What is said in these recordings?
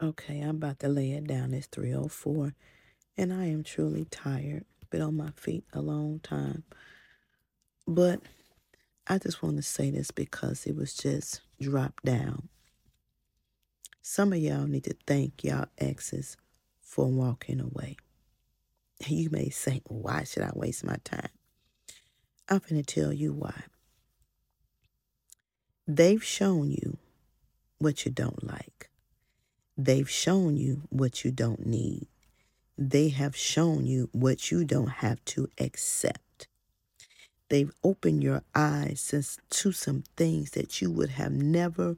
Okay, I'm about to lay it down. It's 304 and I am truly tired. Been on my feet a long time. But I just want to say this because it was just dropped down. Some of y'all need to thank y'all exes for walking away. You may say, why should I waste my time? I'm going to tell you why. They've shown you what you don't like. They've shown you what you don't need. They have shown you what you don't have to accept. They've opened your eyes to some things that you would have never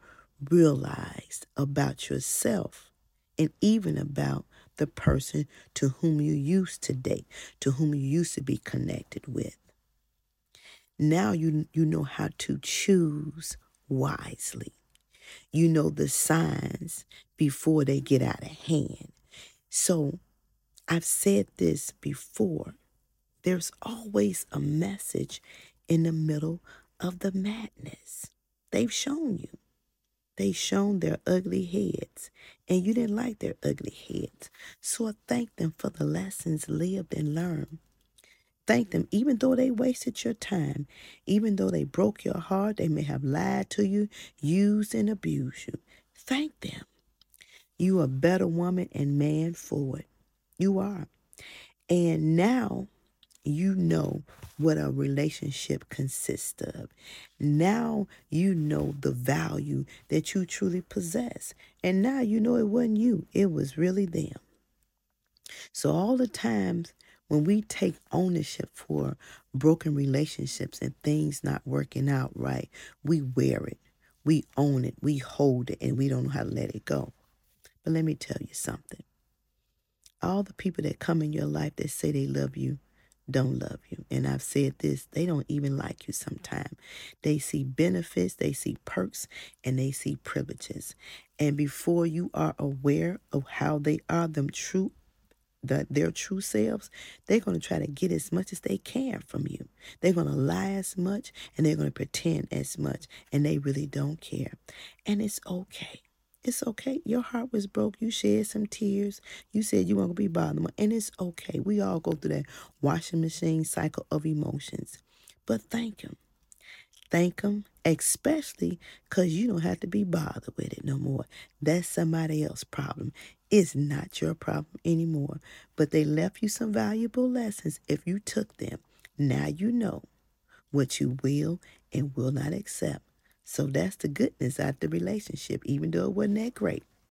realized about yourself and even about the person to whom you used to date, to whom you used to be connected with. Now you, you know how to choose wisely. You know the signs before they get out of hand. So I've said this before. There's always a message in the middle of the madness. They've shown you. They've shown their ugly heads, and you didn't like their ugly heads. So I thank them for the lessons lived and learned. Thank them, even though they wasted your time, even though they broke your heart, they may have lied to you, used and abused you. Thank them. You are a better woman and man for it. You are. And now you know what a relationship consists of. Now you know the value that you truly possess. And now you know it wasn't you, it was really them. So, all the times when we take ownership for broken relationships and things not working out right, we wear it, we own it, we hold it, and we don't know how to let it go. But let me tell you something all the people that come in your life that say they love you don't love you. And I've said this, they don't even like you sometimes. They see benefits, they see perks, and they see privileges. And before you are aware of how they are them true the, their true selves, they're going to try to get as much as they can from you. They're going to lie as much and they're going to pretend as much, and they really don't care. And it's okay. It's okay. Your heart was broke. You shed some tears. You said you weren't going to be bothered. And it's okay. We all go through that washing machine cycle of emotions. But thank Him. Thank Him, especially because you don't have to be bothered with it no more. That's somebody else's problem. It's not your problem anymore. But they left you some valuable lessons if you took them. Now you know what you will and will not accept. So that's the goodness out the relationship, even though it wasn't that great.